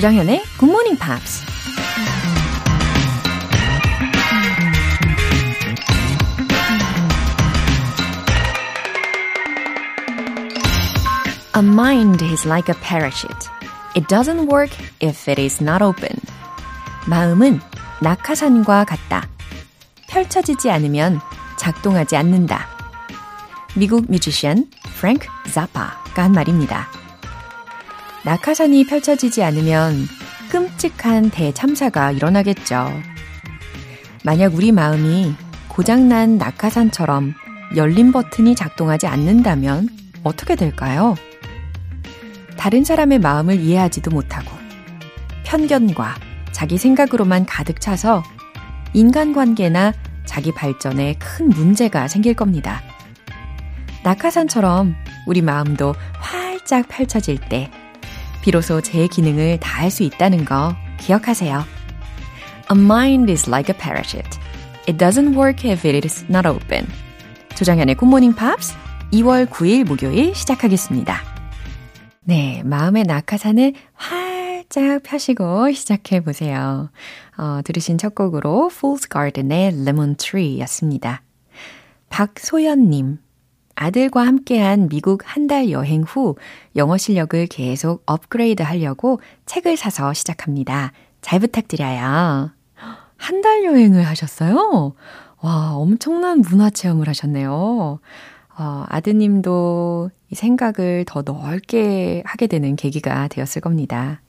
조장현의 Morning Pops. A mind is like a parachute. It doesn't work if it is not open. 마음은 낙하산과 같다. 펼쳐지지 않으면 작동하지 않는다. 미국 뮤지션 프랭크 자파가 한 말입니다. 낙하산이 펼쳐지지 않으면 끔찍한 대참사가 일어나겠죠. 만약 우리 마음이 고장난 낙하산처럼 열린 버튼이 작동하지 않는다면 어떻게 될까요? 다른 사람의 마음을 이해하지도 못하고 편견과 자기 생각으로만 가득 차서 인간관계나 자기 발전에 큰 문제가 생길 겁니다. 낙하산처럼 우리 마음도 활짝 펼쳐질 때 비로소 제 기능을 다할 수 있다는 거 기억하세요. A mind is like a parachute. It doesn't work if it is not open. 조장현의 굿모닝 팝스 2월 9일 목요일 시작하겠습니다. 네, 마음의 낙하산을 활짝 펴시고 시작해 보세요. 어, 들으신 첫 곡으로 Fool's Garden의 Lemon Tree 였습니다. 박소연님, 아들과 함께한 미국 한 달 여행 후 영어 실력을 계속 업그레이드 하려고 책을 사서 시작합니다. 잘 부탁드려요. 한 달 여행을 하셨어요? 와, 엄청난 문화 체험을 하셨네요. 어, 아드님도 이 생각을 더 넓게 하게 되는 계기가 되었을 겁니다.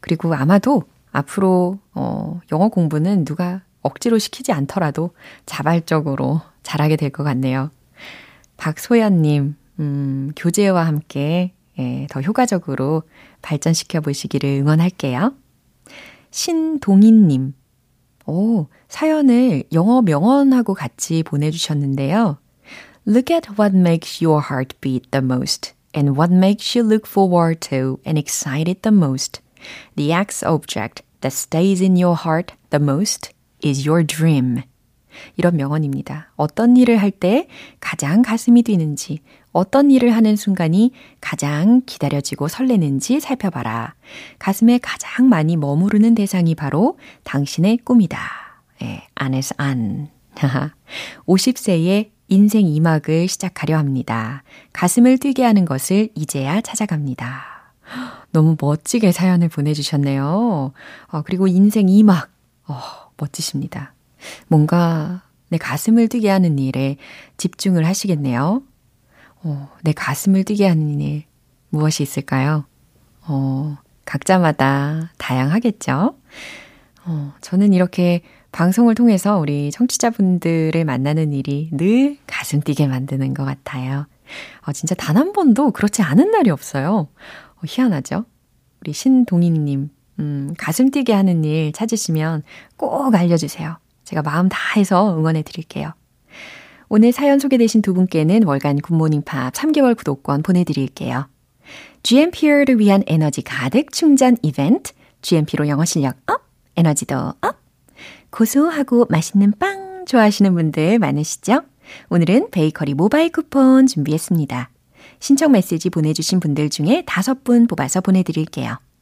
그리고 아마도 앞으로 어, 영어 공부는 누가 억지로 시키지 않더라도 자발적으로 잘하게 될 것 같네요. 박소연님, 음, 교재와 함께 예, 더 효과적으로 발전시켜 보시기를 응원할게요. 신동인님, 오, 사연을 영어 명언하고 같이 보내주셨는데요. Look at what makes your heart beat the most and what makes you look forward to and excited the most. The X object that stays in your heart the most is your dream. 이런 명언입니다. 어떤 일을 할 때 가장 가슴이 뛰는지, 어떤 일을 하는 순간이 가장 기다려지고 설레는지 살펴봐라. 가슴에 가장 많이 머무르는 대상이 바로 당신의 꿈이다. 예, 안에서 안. 50세에 인생 2막을 시작하려 합니다. 가슴을 뛰게 하는 것을 이제야 찾아갑니다. 너무 멋지게 사연을 보내주셨네요. 어, 그리고 인생 2막. 어, 멋지십니다. 뭔가 내 가슴을 뛰게 하는 일에 집중을 하시겠네요. 어, 내 가슴을 뛰게 하는 일, 무엇이 있을까요? 어, 각자마다 다양하겠죠? 어, 저는 이렇게 방송을 통해서 우리 청취자분들을 만나는 일이 늘 가슴 뛰게 만드는 것 같아요. 어, 진짜 단 한 번도 그렇지 않은 날이 없어요. 어, 희한하죠? 우리 신동희님, 음, 가슴 뛰게 하는 일 찾으시면 꼭 알려주세요. 제가 마음 다해서 응원해 드릴게요. 오늘 사연 소개되신 두 분께는 월간 굿모닝 팝스 3개월 구독권 보내드릴게요. GMP를 위한 에너지 가득 충전 이벤트, GMP로 영어 실력 up, 에너지도 up! 고소하고 맛있는 빵 좋아하시는 분들 많으시죠? 오늘은 베이커리 모바일 쿠폰 준비했습니다. 신청 메시지 보내주신 분들 중에 다섯 분 뽑아서 보내드릴게요.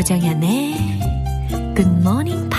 조정현의 Good Morning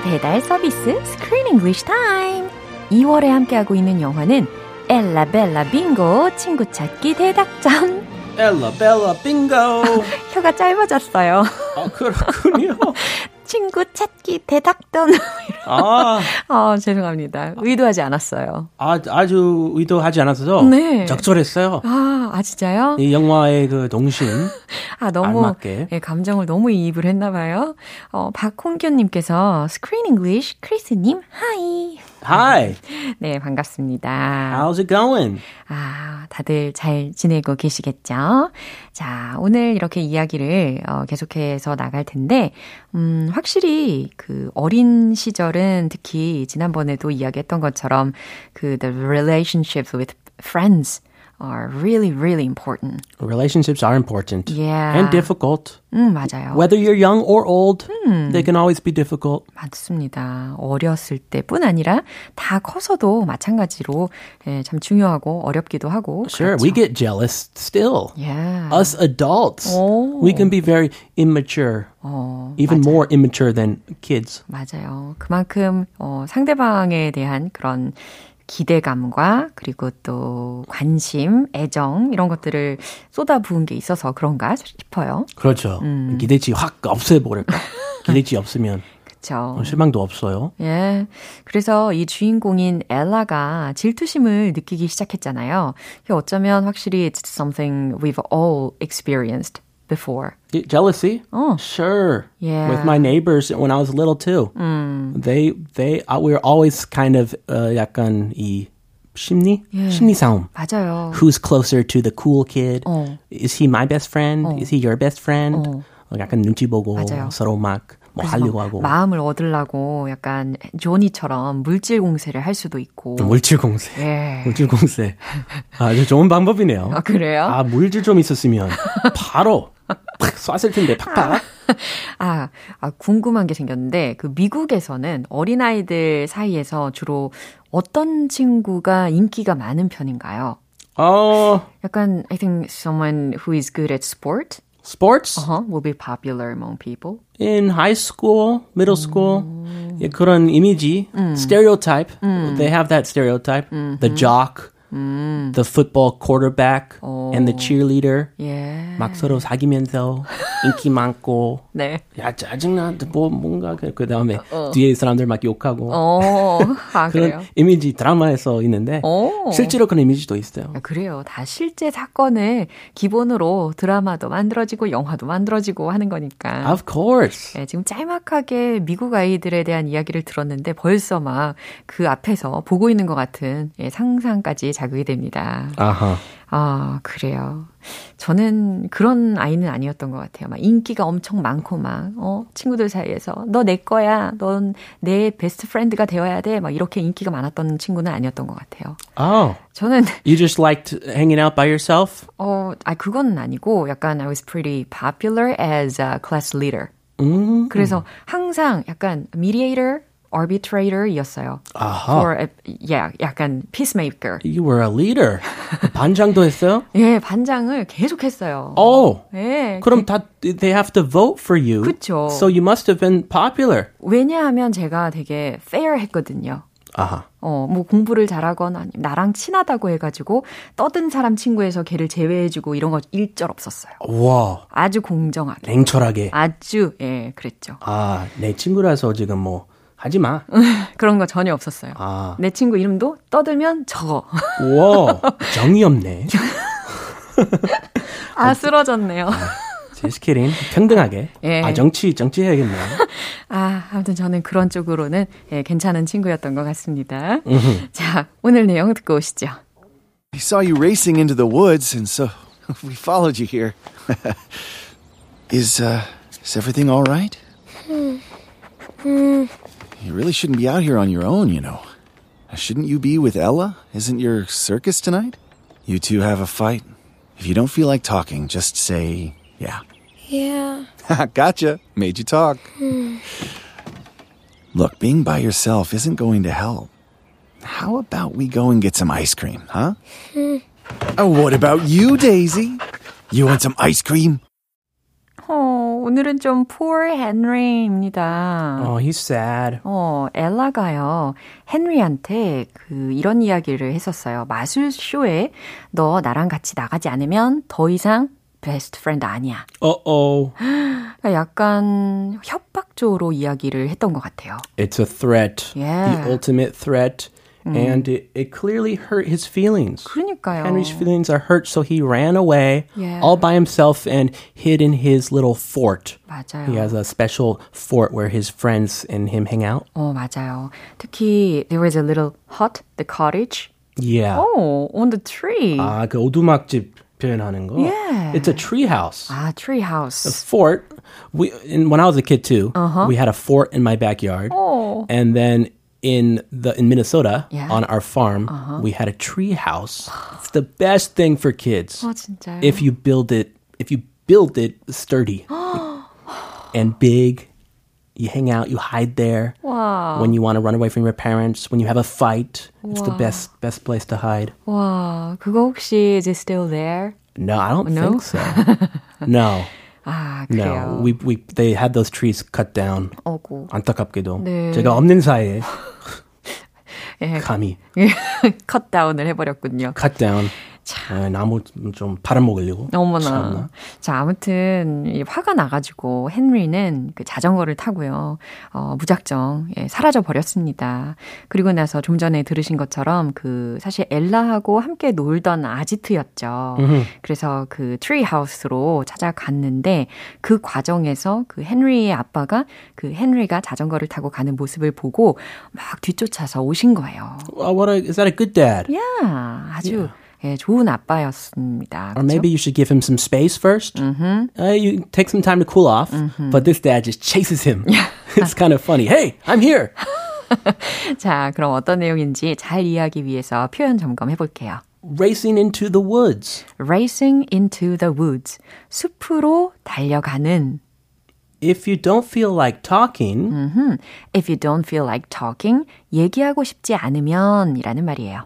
영화 배달 서비스 Screen English Time. 2월에 함께하고 있는 영화는 엘라 벨라 빙고 친구 찾기 대작전. 엘라 벨라 빙고. 혀가 짧아졌어요. 아, 그렇군요. 친구 찾기 대작전. 아, 아, 죄송합니다. 의도하지 않았어요. 아, 아주 의도하지 않았어서 네. 적절했어요. 아, 아 진짜요? 이 영화의 그 동심 아, 너무 알맞게. 예, 감정을 너무 이입을 했나 봐요. 어, 박홍균 님께서 Screen English 크리스 님 Hi. Hi, 네, 반갑습니다. how's it going? 아, 다들 잘 지내고 계시겠죠? 자, 오늘 이렇게 이야기를 어, 계속해서 나갈 텐데, 음, 확실히 그 어린 시절은 특히 지난번에도 이야기했던 것처럼 그 the relationships with friends are really, really important. Relationships are important Yeah. and difficult. 음, 맞아요. Whether you're young or old, they can always be difficult. 맞습니다. 어렸을 때뿐 아니라 다 커서도 마찬가지로 예, 참 중요하고 어렵기도 하고. Sure, 그렇죠. we get jealous still. Yeah. Us adults, 오. we can be very immature, 어, even more immature than kids. 맞아요. 그만큼 어, 상대방에 대한 그런 기대감과 그리고 또 관심, 애정 이런 것들을 쏟아부은 게 있어서 그런가 싶어요. 그렇죠. 기대치 확 없애버릴까? 기대치 없으면 그렇죠. 실망도 없어요. 예. 그래서 이 주인공인 엘라가 질투심을 느끼기 시작했잖아요. 어쩌면 확실히 it's something we've all experienced before. Jealousy? Oh. Sure. Yeah. With my neighbors when I was little too. They they uh, we were always kind of uh, 약간 이 심리 심리 싸움. 맞아요. Who's closer to the cool kid? 어. Is he my best friend? Is he your best friend? 어. 어, 약간 눈치 보고 맞아요. 서로 막 뭐 하려고 막 하고 마음을 얻으려고 약간 조니처럼 물질 공세를 할 수도 있고. 물질 공세. 예. 물질 공세. 아주 좋은 방법이네요. 아, 그래요? 아 물질 좀 있었으면 바로 팍 쐈을 텐데 팍팍. 아, 아, 궁금한 게 생겼는데, 그 미국에서는 어린 아이들 사이에서 주로 어떤 친구가 인기가 많은 편인가요? 어 약간, I think someone who is good at sport sports. uh-huh, will be popular among people. in high school, middle school, 예, 그런 이미지, stereotype. They have that stereotype. The jock, the football quarterback, and the cheerleader. 예. 막 서로 사귀면서 인기 많고. 네. 야 짜증나. 뭐 뭔가 그, 그 다음에 뒤에 사람들 막 욕하고. 어, 아, 그래요? 그런 이미지 드라마에서 있는데 오. 실제로 그런 이미지도 있어요. 아, 그래요. 다 실제 사건을 기본으로 드라마도 만들어지고 영화도 만들어지고 하는 거니까. Of course. 네, 지금 짤막하게 미국 아이들에 대한 이야기를 들었는데 벌써 막 그 앞에서 보고 있는 것 같은 예, 상상까지 자극이 됩니다. 아하. 아, 그래요. 저는 그런 아이는 아니었던 것 같아요. 막 인기가 엄청 많고 막, 어, 친구들 사이에서 너 내 거야. 넌 내 best friend가 되어야 돼. 막 이렇게 인기가 많았던 친구는 아니었던 것 같아요. Oh, 저는, you just liked hanging out by yourself? 어, 아, 그건 아니고 약간 I was pretty popular as a class leader. 음. 그래서 항상 약간 mediator, arbitrator이었어요. 아하. For a, yeah, 약간 peacemaker. You were a leader. 반장도 했어요? 예, 반장을 계속 했어요. Oh. 예. 그럼 다 they have to vote for you. 그쵸. So you must have been popular. 왜냐하면 제가 되게 fair 했거든요. 아하. 어, 뭐 공부를 잘하거나 아니면 나랑 친하다고 해가지고 떠든 사람 친구에서 걔를 제외해주고 이런 거 일절 없었어요. 와. 아주 공정하게. 냉철하게. 아주, 예, 그랬죠. 아, 내 친구라서 지금 뭐 하지 마. 그런 거 전혀 없었어요. 아. 내 친구 이름도 떠들면 저거. 와. 정이 없네. 아, 쓰러졌네요. Just kidding. 평등하게. 예. 아, 정치 정치 해야겠네요. 아, 아무튼 저는 그런 쪽으로는 예, 괜찮은 친구였던 것 같습니다. 자, 오늘 내용 듣고 오시죠. We saw you racing into the woods, and so we followed you here. is uh, is everything all right? You really shouldn't be out here on your own, you know. Shouldn't you be with Ella? Isn't your circus tonight? You two have a fight. If you don't feel like talking, just say yeah. Yeah. gotcha. Made you talk. Hmm. Look, being by yourself isn't going to help. How about we go and get some ice cream, huh? Hmm. oh, what about you, Daisy? You want some ice cream? 어, 오늘은 좀 poor Henry입니다. Oh, he's sad. 어, 엘라가요, 헨리한테 그, 이런 이야기를 했었어요. 마술쇼에 너 나랑 같이 나가지 않으면 더 이상 best friend 아니야. Uh-oh. 그러니까 약간 협박조로 이야기를 했던 것 같아요. It's a threat. Yeah. The ultimate threat. And it, it clearly hurt his feelings. 그러니까요. Henry's feelings are hurt, so he ran away Yeah. all by himself and hid in his little fort. 맞아요. He has a special fort where his friends and him hang out. 어, 맞아요. 특히 there was a little hut, the cottage. Yeah. Oh, on the tree. 아, 그 오두막집 표현하는 거. Yeah. It's a tree house. 아, tree house. fort. We and when I was a kid too, we had a fort in my backyard. Oh. And then in the in Minnesota Yeah. on our farm, we had a tree house. It's the best thing for kids. 아, 진짜요? If you build it, if you build it sturdy and big, you hang out, you hide there. 와. When you want to run away from your parents, when you have a fight, it's the best best place to hide. 와, 그거 혹시 is it still there? No, I don't No? think so. no. 아, No, 그래요. we we they had those trees cut down. 어구. 안타깝게도 네. 제가 없는 사이에 예, 감히. cut down을 해버렸군요. cut down. 에, 나무 좀 팔아먹으려고. 어머나. 참나. 자, 아무튼 이 화가 나가지고 헨리는 그 자전거를 타고요. 어, 무작정 예, 사라져 버렸습니다. 그리고 나서 좀 전에 들으신 것처럼 그 사실 엘라하고 함께 놀던 아지트였죠. 그래서 그 tree house로 찾아갔는데 그 과정에서 그 헨리의 아빠가 그 헨리가 자전거를 타고 가는 모습을 보고 막 뒤쫓아서 오신 거예요. Well, what a, is that a good dad? 야, 아주 예, 좋은 아빠였습니다. Or 그쵸? maybe you should give him some space 1st Mm-hmm. Uh, you take some time to cool off. But this dad just chases him. it's kind of funny. Hey, I'm here. 자, 그럼 어떤 내용인지 잘 이해하기 위해서 표현 점검해 볼게요. Racing into the woods. Racing into the woods. 숲으로 달려가는. If you don't feel like talking, 음, If you don't feel like talking, 얘기하고 싶지 않으면 이라는 말이에요.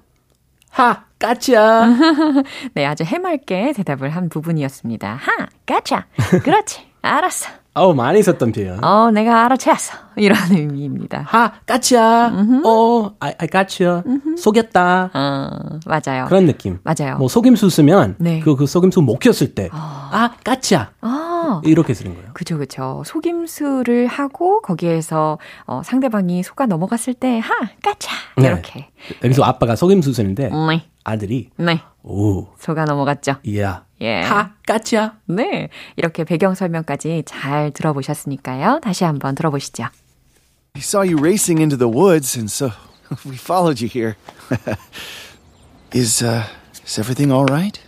Gotcha. 네, 아주 해맑게 대답을 한 부분이었습니다. 하, gotcha. 그렇지. 알았어. 어, 많이 썼던 표현. 어, 내가 알아챘어. 이런 의미입니다. ha, gotcha. 어, I, I gotcha. 속였다. 어, 맞아요. 그런 느낌. 맞아요. 뭐 속임수 쓰면 네. 그, 그 속임수 못 켰을 때, 아, 까치야. 아, 이렇게 쓰는 거예요. 그죠, 그죠. 속임수를 하고 거기에서 어, 상대방이 속아 넘어갔을 때, 하, 까차! 네. 이렇게. 여기서 아빠가 속임수 쓰는데 네, 아들이 네. 오, 속아 넘어갔죠. 이야, 예. 하, 까치야. 네. 이렇게 배경 설명까지 잘 들어보셨으니까요. 다시 한번 들어보시죠. I saw you racing into the woods, and so we followed you here. is, uh, is everything all right?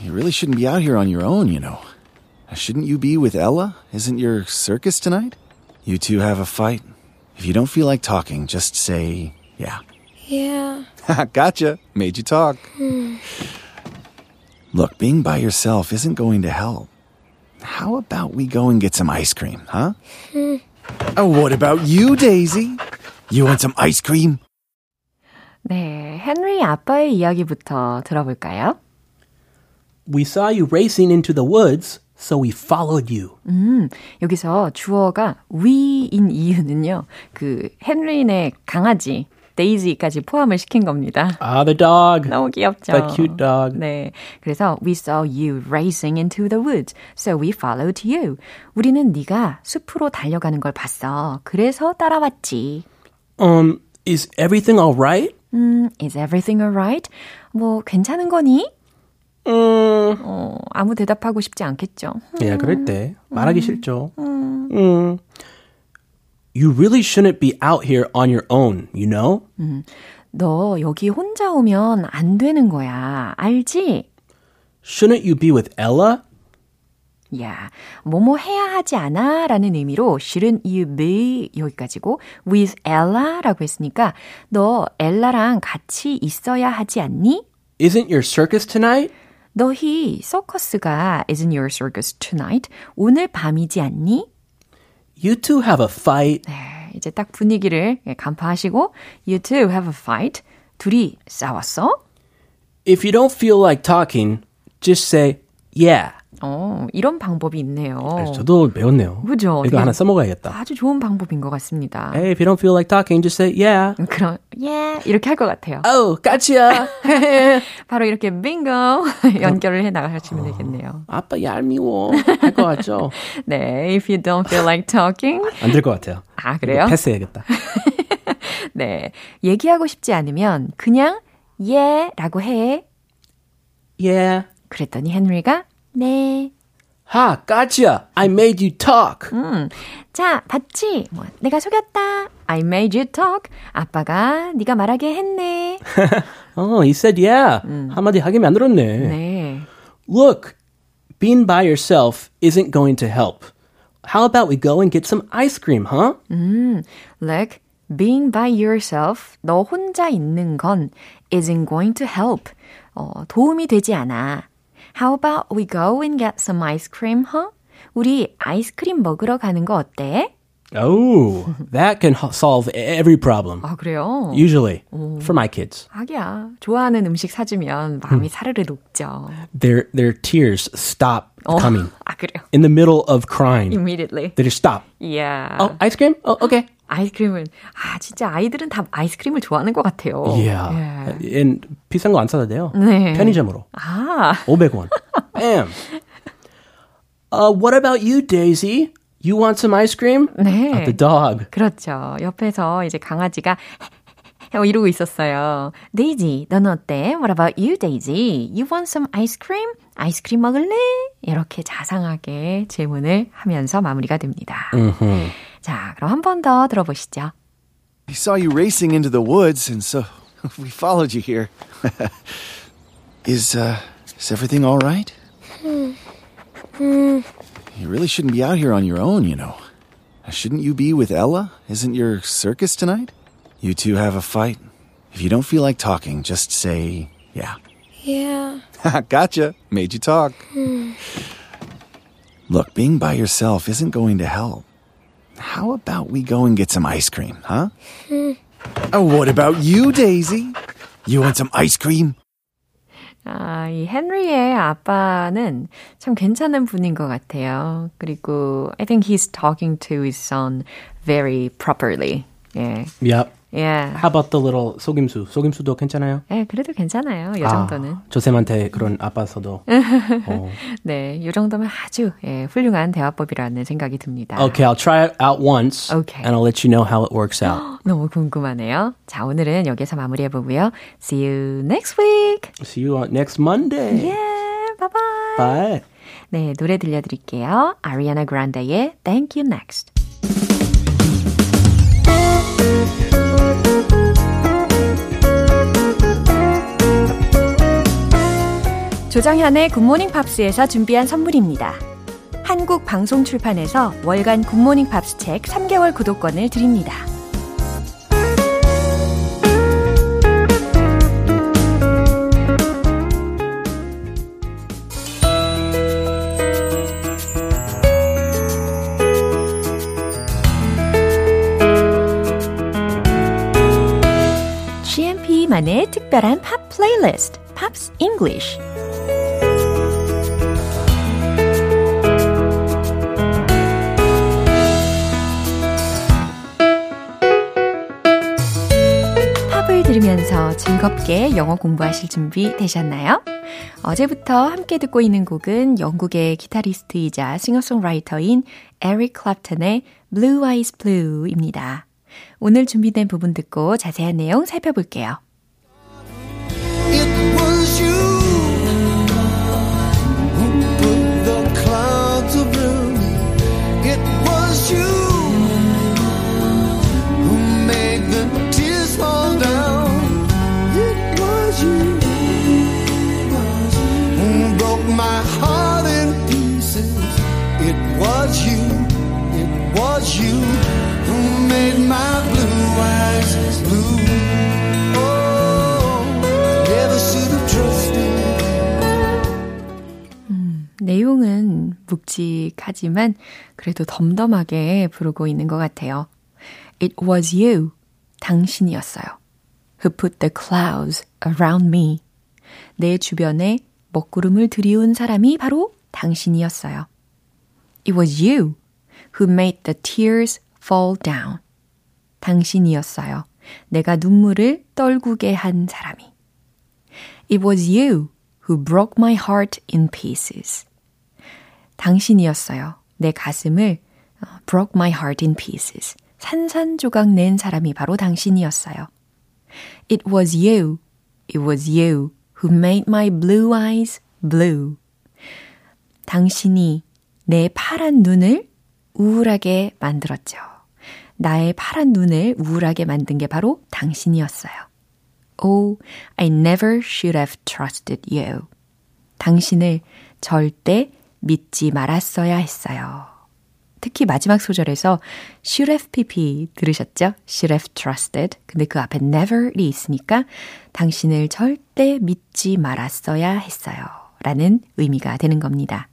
You really shouldn't be out here on your own, you know. Shouldn't you be with Ella? Isn't your circus tonight? You two have a fight. If you don't feel like talking, just say, yeah. Yeah. gotcha. Made you talk. Look, being by yourself isn't going to help. How about we go and get some ice cream, huh? oh, what about you, Daisy? You want some ice cream? 네. 헨리 아빠의 이야기부터 들어볼까요? We saw you racing into the woods, so we followed you. 음, 여기서 주어가 we인 이유는요. 그 헨리네 강아지 데이지까지 포함을 시킨 겁니다. Ah, the dog. 너무 귀엽죠. The cute dog. 네. 그래서 we saw you racing into the woods, so we followed you. 우리는 네가 숲으로 달려가는 걸 봤어. 그래서 따라왔지. Um, is everything all right? 음, is everything alright? 뭐 괜찮은 거니? 음, 어, 아무 대답하고 싶지 않겠죠. 야, 그럴 때 말하기 싫죠. 음. You really shouldn't be out here on your own, you know? 너 여기 혼자 오면 안 되는 거야. 알지? Shouldn't you be with Ella? 야, 뭐뭐 해야 하지 않아? 라는 의미로 shouldn't you be 여기까지고 with Ella라고 했으니까 너 엘라랑 같이 있어야 하지 않니? Isn't your circus tonight? 너희 서커스가 isn't your circus tonight? 오늘 밤이지 않니? You two have a fight. 네, 이제 딱 분위기를 간파하시고 you two have a fight. 둘이 싸웠어? If you don't feel like talking, just say, yeah. 어, 이런 방법이 있네요. 네, 저도 배웠네요. 그죠? 이거 되게 하나 써먹어야겠다. 아주 좋은 방법인 것 같습니다. Hey, if you don't feel like talking, just say yeah. 그럼 예 이렇게 할 것 같아요. Oh, gotcha. 바로 이렇게 빙고 연결을 해 나가시면 되겠네요. 아빠 얄미워. 할 것 같죠? 네, if you don't feel like talking. 안 될 것 같아요. 아 그래요? 패스해야겠다. 네, 얘기하고 싶지 않으면 그냥 예라고 해. Yeah. 그랬더니 헨리가 네. Ha, gotcha. I made you talk. 음, 자, 봤지? 뭐, 내가 속였다. I made you talk. 아빠가 네가 말하게 했네. Oh, he said yeah. 한마디 하게 만들었네. 네. Look, being by yourself isn't going to help. How about we go and get some ice cream, huh? 음, look, being by yourself, 너 혼자 있는 건 isn't going to help. 어, 도움이 되지 않아. How about we go and get some ice cream, huh? 우리 아이스크림 먹으러 가는 거 어때? Oh, that can h- solve every problem. 아, 그래요? Usually, for my kids. 하기야. 좋아하는 음식 사주면 마음이 사르르 녹죠. Their their tears stop 어, coming 아, 그래요. in the middle of crying. Immediately. They just stop. Yeah. Oh, ice cream? Oh, okay. 아이스크림을, 아, 진짜 아이들은 다 아이스크림을 좋아하는 것 같아요. Yeah. 예. And 비싼 거 안 사도 돼요. 네. 편의점으로. 아, 500원. Bam. Uh, what about you, Daisy? You want some ice cream? 네. Uh, the dog. 그렇죠. 옆에서 이제 강아지가 어, 이러고 있었어요. 데이지, 너는 어때? What about you, Daisy? You want some ice cream? 아이스크림 먹을래? 이렇게 자상하게 질문을 하면서 마무리가 됩니다. 자, 그럼 한 번 더 들어보시죠. We saw you racing into the woods, and so we followed you here. is, uh, is everything all right? you really shouldn't be out here on your own, you know. Shouldn't you be with Ella? Isn't your circus tonight? You two have a fight. If you don't feel like talking, just say, yeah. Yeah. gotcha. Made you talk. Hmm. Look, being by yourself isn't going to help. How about we go and get some ice cream, huh? Hmm. oh, what about you, Daisy? You want some ice cream? 아, 이 헨리의 아빠는 참 괜찮은 분인 것 같아요. 그리고 I think he's talking to his son very properly. 예. Yep. 예. How about the little 속임수? 속임수도 괜찮아요? 예, 그래도 괜찮아요. 이 정도는. 아, 조쌤한테 그런 아빠서도. 어. 네, 이 정도면 아주 예, 훌륭한 대화법이라는 생각이 듭니다. Okay, I'll try it out once. Okay. And I'll let you know how it works out. 너무 궁금하네요. 자, 오늘은 여기서 마무리해 보고요. See you next week. See you on next Monday. Yeah, bye bye. Bye. 네, 노래 들려드릴게요. 아리아나 그란데의 Thank You Next. 조정현의 굿모닝 팝스에서 준비한 선물입니다. 한국 방송 출판에서 월간 굿모닝 팝스 책 3개월 구독권을 드립니다. GMP만의 특별한 팝 playlist, Pops English. 들으면서 즐겁게 영어 공부하실 준비 되셨나요? 어제부터 함께 듣고 있는 곡은 영국의 기타리스트이자 싱어송라이터인 에릭 클랩튼의 Blue Eyes Blue입니다. 오늘 준비된 부분 듣고 자세한 내용 살펴볼게요. 내용은 묵직하지만 그래도 덤덤하게 부르고 있는 것 같아요. It was you, 당신이었어요. Who put the clouds around me. 내 주변에 먹구름을 들이운 사람이 바로 당신이었어요. It was you who made the tears fall down. 당신이었어요. 내가 눈물을 떨구게 한 사람이. It was you who broke my heart in pieces. 당신이었어요. 내 가슴을 broke my heart in pieces. 산산조각 낸 사람이 바로 당신이었어요. It was you. It was you who made my blue eyes blue. 당신이 내 파란 눈을 우울하게 만들었죠. 나의 파란 눈을 우울하게 만든 게 바로 당신이었어요. Oh, I never should have trusted you. 당신을 절대 믿지 말았어야 했어요. 특히 마지막 소절에서 should have pp 들으셨죠? should have trusted. 근데 그 앞에 never이 있으니까 당신을 절대 믿지 말았어야 했어요. 라는 의미가 되는 겁니다.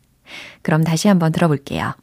그럼 다시 한번 들어볼게요.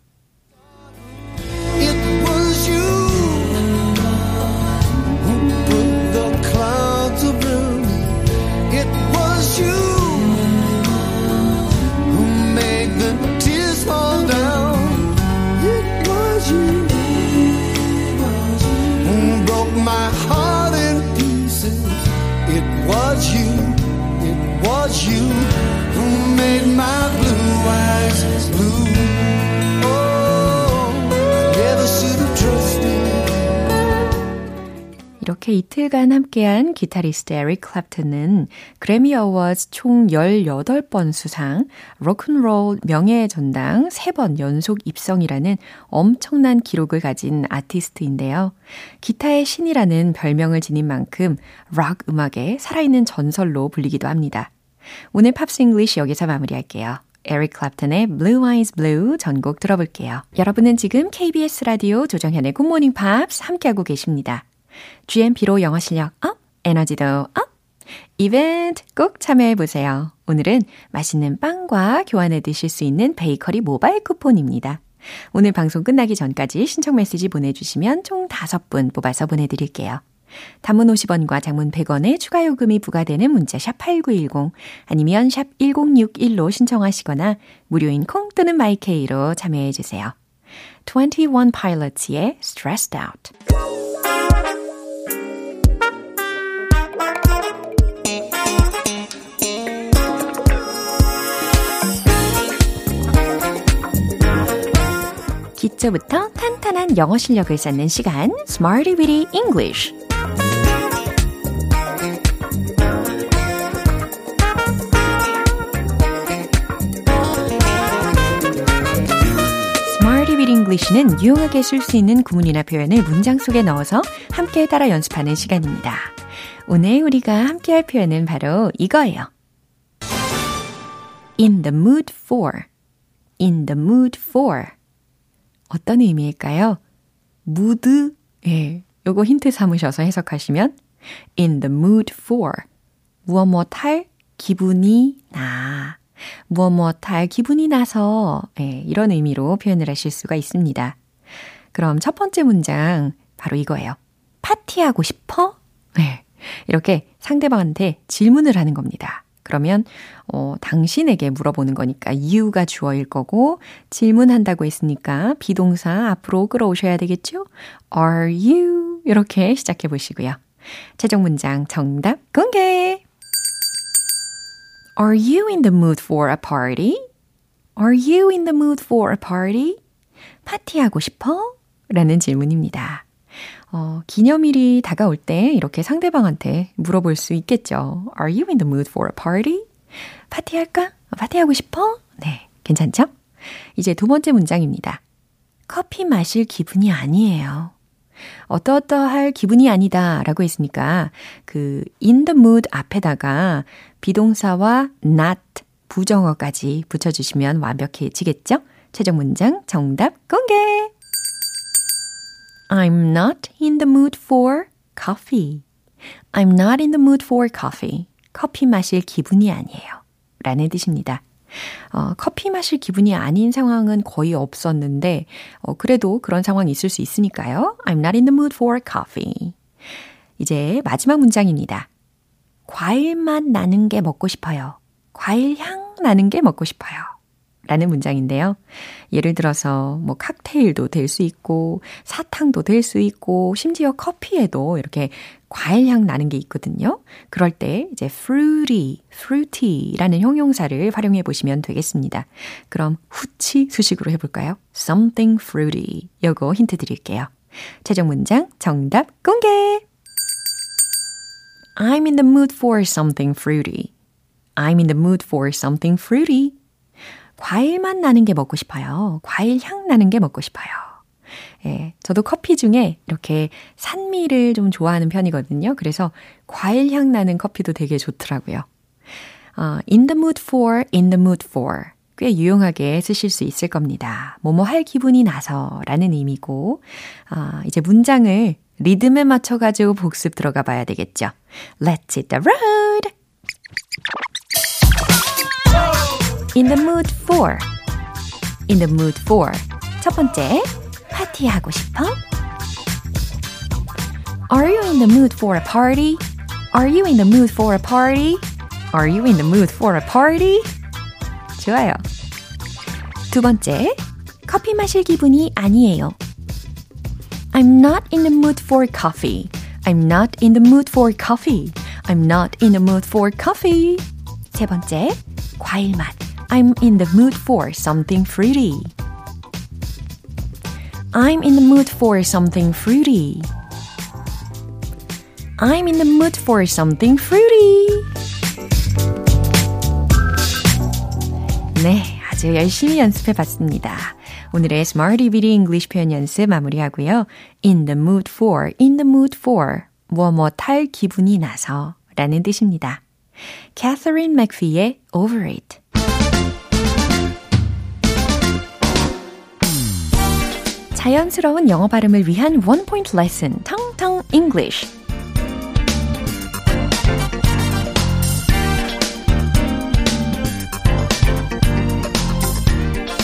이렇게 이틀간 함께한 기타리스트 에릭 클랩튼은 그래미 어워즈 총 18번 수상, 로큰롤 명예의 전당 3번 연속 입성이라는 엄청난 기록을 가진 아티스트인데요. 기타의 신이라는 별명을 지닌 만큼 락 음악의 살아있는 전설로 불리기도 합니다. 오늘 Pops English 여기서 마무리할게요. 에릭 클랩튼의 Blue Eyes Blue 전곡 들어볼게요. 여러분은 지금 KBS 라디오 조정현의 굿모닝 팝스 함께하고 계십니다. GMP로 영어 실력 up, 에너지도 up! 이벤트 꼭 참여해보세요. 오늘은 맛있는 빵과 교환해 드실 수 있는 베이커리 모바일 쿠폰입니다. 오늘 방송 끝나기 전까지 신청 메시지 보내주시면 총 5분 뽑아서 보내드릴게요. 단문 50원과 장문 100원의 추가 요금이 부과되는 문자 샵 8910 아니면 샵 1061로 신청하시거나 무료인 콩 또는 마이케이로 참여해 주세요. 21 Pilots의 Stressed Out 기초부터 탄탄한 영어 실력을 쌓는 시간 Smarty Weedy English English는 유용하게 쓸 수 있는 구문이나 표현을 문장 속에 넣어서 함께 따라 연습하는 시간입니다. 오늘 우리가 함께 할 표현은 바로 이거예요. In the mood for. In the mood for. 어떤 의미일까요? mood, 예, 요거 힌트 삼으셔서 해석하시면 in the mood for. 무엇 무엇 할 기분이 나. 무엇 무엇 할 기분이 나서 예, 이런 의미로 표현을 하실 수가 있습니다. 그럼 첫 번째 문장 바로 이거예요. 파티하고 싶어? 네. 이렇게 상대방한테 질문을 하는 겁니다. 그러면 어, 당신에게 물어보는 거니까 you가 주어일 거고 질문한다고 했으니까 비동사 앞으로 끌어오셔야 되겠죠? Are you? 이렇게 시작해 보시고요. 최종 문장 정답 공개! Are you in the mood for a party? Are you in the mood for a party? 파티하고 싶어? 라는 질문입니다. 어, 기념일이 다가올 때 이렇게 상대방한테 물어볼 수 있겠죠. Are you in the mood for a party? 파티할까? 파티하고 싶어? 네, 괜찮죠? 이제 두 번째 문장입니다. 커피 마실 기분이 아니에요. 어떠어떠할 기분이 아니다 라고 했으니까 그 in the mood 앞에다가 비동사와 not 부정어까지 붙여주시면 완벽해지겠죠? 최종 문장 정답 공개! I'm not in the mood for coffee. I'm not in the mood for coffee. 커피 마실 기분이 아니에요. 라는 뜻입니다. 어, 커피 마실 기분이 아닌 상황은 거의 없었는데, 어, 그래도 그런 상황이 있을 수 있으니까요. I'm not in the mood for coffee. 이제 마지막 문장입니다. 과일 맛 나는 게 먹고 싶어요. 과일 향 나는 게 먹고 싶어요. 라는 문장인데요. 예를 들어서 뭐 칵테일도 될 수 있고 사탕도 될 수 있고 심지어 커피에도 이렇게 과일 향 나는 게 있거든요. 그럴 때 이제 fruity, fruity라는 형용사를 활용해 보시면 되겠습니다. 그럼 후치 수식으로 해 볼까요? something fruity. 요거 힌트 드릴게요. 최종 문장 정답 공개. I'm in the mood for something fruity. I'm in the mood for something fruity. 과일맛 나는 게 먹고 싶어요. 과일 향 나는 게 먹고 싶어요. 예, 저도 커피 중에 이렇게 산미를 좀 좋아하는 편이거든요. 그래서 과일 향 나는 커피도 되게 좋더라고요. 어, in the mood for, in the mood for. 꽤 유용하게 쓰실 수 있을 겁니다. 뭐뭐 할 기분이 나서 라는 의미고, 아, 이제 문장을 리듬에 맞춰가지고 복습 들어가 봐야 되겠죠. Let's hit the road! In the mood for. In the mood for. 첫 번째, 파티하고 싶어? Are you in the mood for a party? Are you in the mood for a party? Are you in the mood for a party? 좋아요. 두 번째, 커피 마실 기분이 아니에요. I'm not in the mood for coffee. I'm not in the mood for coffee. I'm not in the mood for coffee. 세 번째, 과일 맛. I'm in the mood for something fruity. I'm in the mood for something fruity. I'm in the mood for something fruity. 네, 아주 열심히 연습해 봤습니다. 오늘의 Smarty Bitty English 표현 연습 마무리하고요. In the mood for, in the mood for, 뭐뭐 탈 기분이 나서 라는 뜻입니다. Catherine McPhee의 Over It. 자연스러운 영어 발음을 위한 원 포인트 레슨, 텅텅 English.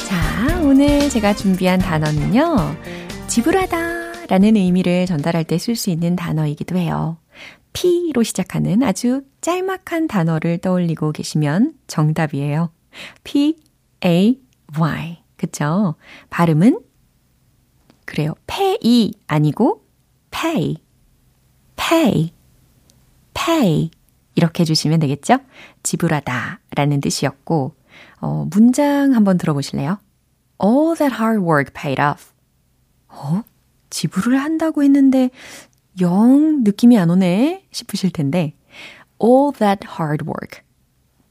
자, 오늘 제가 준비한 단어는요. 지불하다 라는 의미를 전달할 때 쓸 수 있는 단어이기도 해요. P로 시작하는 아주 짤막한 단어를 떠올리고 계시면 정답이에요. P, A, Y. 그쵸? 발음은 그래요. pay 아니고 pay, pay, pay 이렇게 해주시면 되겠죠? 지불하다 라는 뜻이었고 어, 문장 한번 들어보실래요? All that hard work paid off. 어? 지불을 한다고 했는데 영 느낌이 안 오네 싶으실 텐데 All that hard work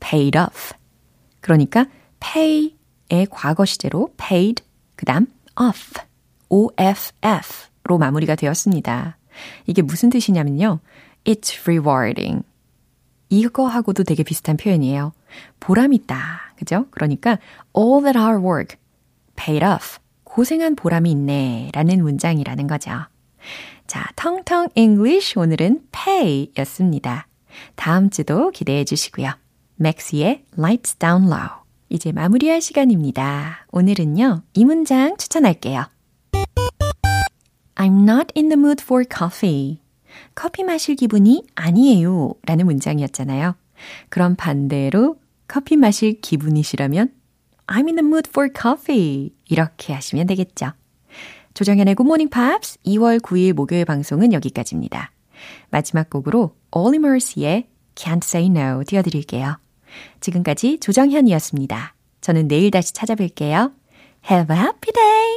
paid off. 그러니까 pay의 과거 시제로 paid 그 다음 off OFF로 마무리가 되었습니다. 이게 무슨 뜻이냐면요. It's rewarding. 이거하고도 되게 비슷한 표현이에요. 보람있다. 그죠? 그러니까 all that hard work paid off. 고생한 보람이 있네. 라는 문장이라는 거죠. 자, 텅텅 English 오늘은 pay 였습니다. 다음 주도 기대해 주시고요. 맥스의 Lights Down Low. 이제 마무리할 시간입니다. 오늘은요, 이 문장 추천할게요. I'm not in the mood for coffee. 커피 마실 기분이 아니에요. 라는 문장이었잖아요. 그럼 반대로 커피 마실 기분이시라면 I'm in the mood for coffee. 이렇게 하시면 되겠죠. 조정현의 Good Morning Pops 2월 9일 목요일 방송은 여기까지입니다. 마지막 곡으로 Olly Mercy의 Can't Say No 띄워드릴게요. 지금까지 조정현이었습니다. 저는 내일 다시 찾아뵐게요. Have a happy day!